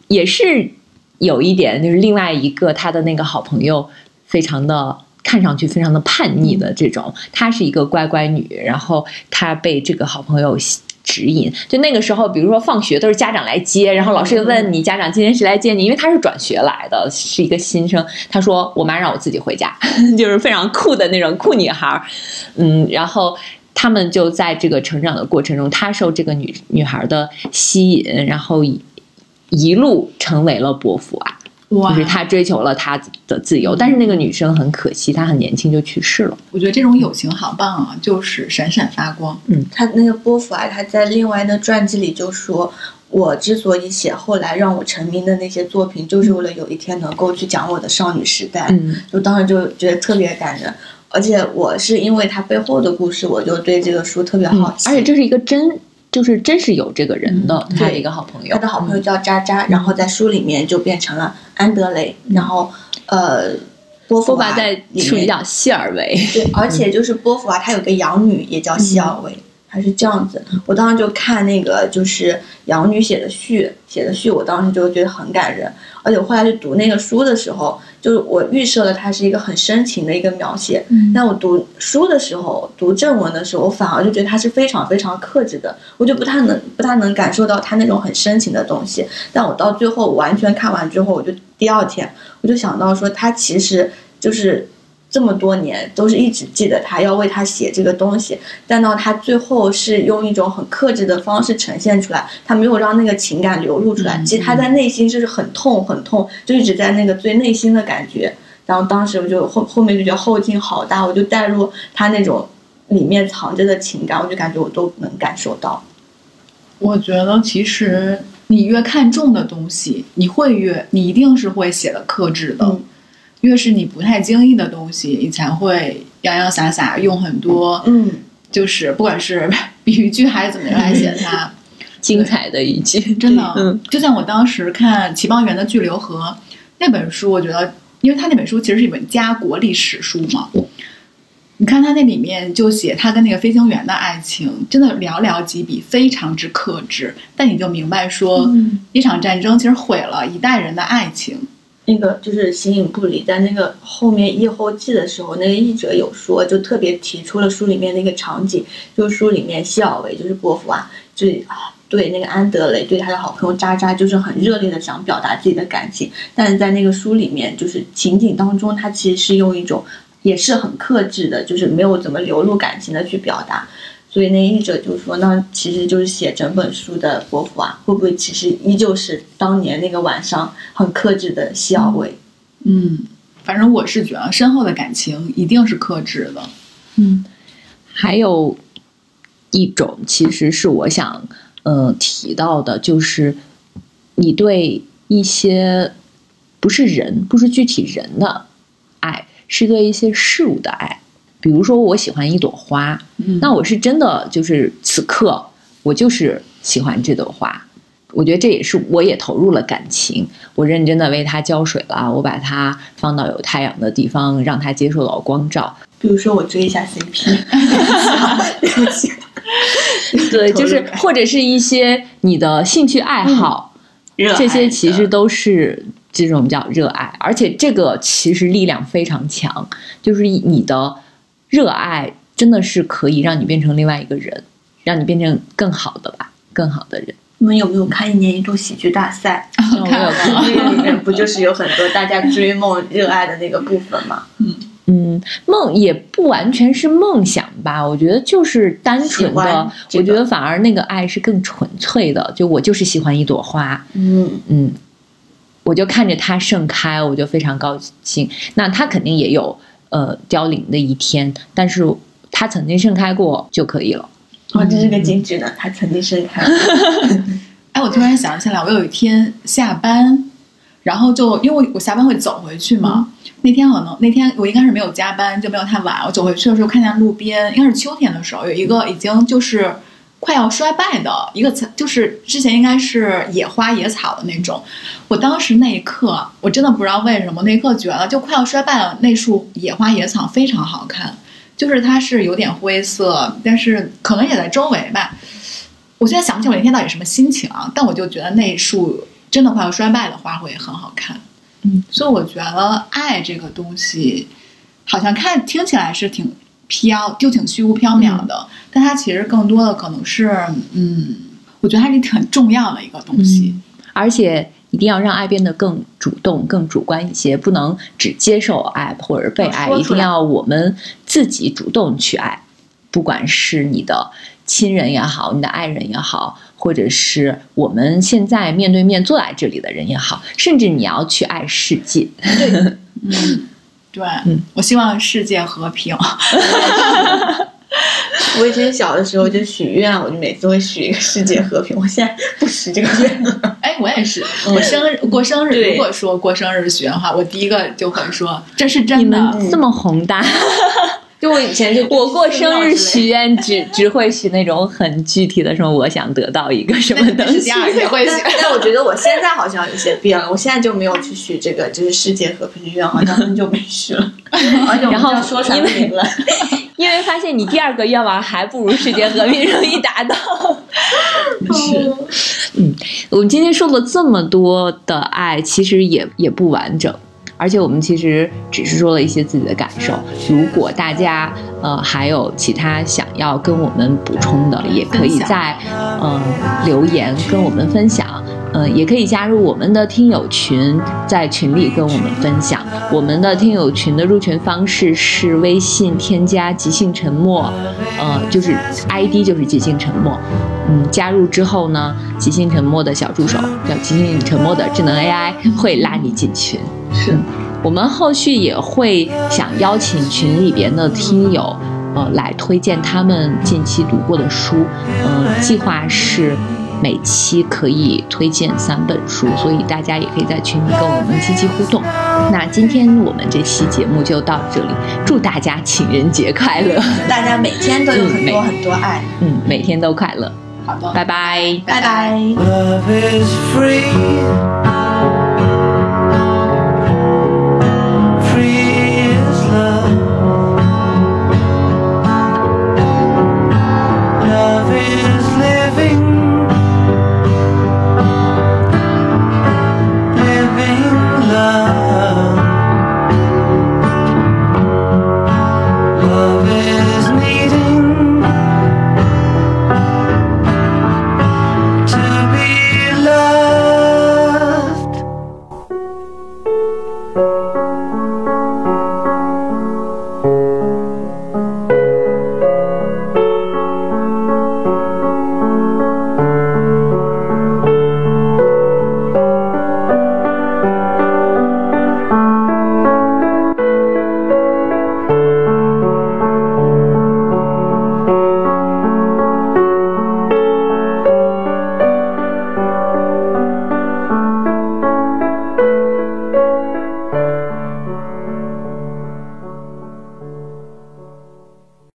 也是有一点，就是另外一个他的那个好朋友，非常的看上去非常的叛逆的这种，她是一个乖乖女，然后她被这个好朋友。指引，就那个时候，比如说放学都是家长来接，然后老师就问你家长今天谁来接你，因为他是转学来的，是一个新生。他说我妈让我自己回家，就是非常酷的那种酷女孩，嗯，然后他们就在这个成长的过程中，他受这个女女孩的吸引，然后一一路成为了伯父啊，哇就是他追求了他的自由，但是那个女生很可惜，她很年轻就去世了。我觉得这种友情好棒啊，就是闪闪发光。嗯他那个波伏啊，他在另外的传记里就说，我之所以写后来让我成名的那些作品，就是为了有一天能够去讲我的少女时代。嗯就当时就觉得特别感人，而且我是因为他背后的故事，我就对这个书特别好奇。而且这是一个真，就是真是有这个人的，嗯他的一个好朋友他。的好朋友叫渣渣，然后在书里面就变成了安德雷，然后呃，波伏娃在里面书里叫希尔维，对，而且就是波伏娃，她有个养女也叫希尔维，还是这样子。我当时就看那个就是养女写的序，写的序，我当时就觉得很感人。而且我后来去读那个书的时候，就是我预设了它是一个很深情的一个描写。嗯但我读书的时候，读正文的时候，我反而就觉得它是非常非常克制的，我就不太能不太能感受到它那种很深情的东西。但我到最后完全看完之后，我就第二天我就想到说，它其实就是这么多年都是一直记得他要为他写这个东西，但到他最后是用一种很克制的方式呈现出来，他没有让那个情感流露出来。嗯其实他在内心就是很痛很痛，就一直在那个最内心的感觉。然后当时我就后后面就觉得后劲好大，我就带入他那种里面藏着的情感，我就感觉我都能感受到。我觉得其实你越看重的东西，你会越，你一定是会写的克制的。嗯越是你不太经意的东西，你才会洋洋洒洒用很多，嗯，就是不管是 比喻句还是怎么样来写它。精彩的一句，真的，嗯就像我当时看齐邦媛的《巨流河》那本书，我觉得，因为他那本书其实是一本家国历史书嘛。你看他那里面就写他跟那个飞行员的爱情，真的寥寥几笔，非常之克制。但你就明白说，嗯一场战争其实毁了一代人的爱情。那个就是形影不离，在那个后面译后记的时候，那个译者有说，就特别提出了书里面那个场景，就是书里面希尔维就是波伏娃，就对那个安德雷对他的好朋友渣渣，就是很热烈的想表达自己的感情，但是在那个书里面，就是情景当中，他其实是用一种也是很克制的，就是没有怎么流露感情的去表达。所以那译者就说，那其实就是写整本书的伯父啊，会不会其实依旧是当年那个晚上很克制的西奥维？嗯，反正我是觉得深厚的感情一定是克制的。嗯，还有一种其实是我想呃提到的，就是你对一些不是人，不是具体人的爱，是对一些事物的爱。比如说，我喜欢一朵花，嗯那我是真的就是此刻我就是喜欢这朵花。我觉得这也是我也投入了感情，我认真的为它浇水了，我把它放到有太阳的地方，让它接受到光照。比如说我追一下 CP，对就是或者是一些你的兴趣爱好，这些其实都是这种叫热爱，而且这个其实力量非常强，就是你的热爱真的是可以让你变成另外一个人，让你变成更好的吧，更好的人。你们有没有看一年一度喜剧大赛？我有看那个里面不就是有很多大家追梦、热爱的那个部分吗？嗯嗯，梦也不完全是梦想吧，我觉得就是单纯的，这个我觉得反而那个爱是更纯粹的，就我就是喜欢一朵花，嗯，嗯，我就看着它盛开，我就非常高兴。那它肯定也有呃凋零的一天，但是它曾经盛开过就可以了。哇，这是个金句呢，它曾经盛开。哎，我突然想起来，我有一天下班，然后就因为我我下班会走回去嘛，那天可能那天我应该是没有加班，就没有太晚。我走回去的时候，看见路边应该是秋天的时候，有一个已经就是快要衰败的一个草，就是之前应该是野花野草的那种。我当时那一刻，我真的不知道为什么，那一刻觉得就快要衰败的那束野花野草非常好看，就是它是有点灰色，但是可能也在周围吧。我现在想不起我那天到底什么心情啊，但我就觉得那束真的快要衰败的花会很好看。嗯，所以我觉得爱这个东西，好像看听起来是挺飘，就挺虚无缥缈的，但它其实更多的可能是，嗯，我觉得它是很重要的一个东西。而且一定要让爱变得更主动、更主观一些，不能只接受爱或者被爱，一定要我们自己主动去爱，不管是你的亲人也好，你的爱人也好，或者是我们现在面对面坐在这里的人也好，甚至你要去爱世界。嗯，对，嗯我希望世界和平。我以前小的时候就许愿，我就每次会许一个世界和平。我现在不许这个愿了。哎，我也是，我生日过生日，如果说过生日许愿的话，我第一个就会说这是真的。们这么宏大，就我以前就我过生日许许愿只只会许那种很具体的，说我想得到一个什么东西那是 第。二也会许但。我觉得我现在好像有些变了，我现在就没有去许这个就是世界和平的愿，好像很久没许了。而且我们然后说出来因为。因为发现你第二个愿望还不如世界和平容易达到。是，嗯我们今天说了这么多的爱，其实也也不完整，而且我们其实只是说了一些自己的感受。如果大家呃还有其他想要跟我们补充的，也可以在嗯、呃留言跟我们分享。嗯、也可以加入我们的听友群，在群里跟我们分享。我们的听友群的入群方式是微信添加“即兴沉默”，呃，就是 ID 就是“即兴沉默”。嗯，加入之后呢，即兴沉默的小助手叫即兴沉默的智能 AI 会拉你进群。是嗯我们后续也会想邀请群里边的听友，呃，来推荐他们近期读过的书。嗯、计划是每期可以推荐三本书，所以大家也可以在群里跟我们积极互动。那今天我们这期节目就到这里，祝大家情人节快乐！大家每天都有很多很多爱。嗯，每天都快乐，好的。拜拜。拜拜。Love is free.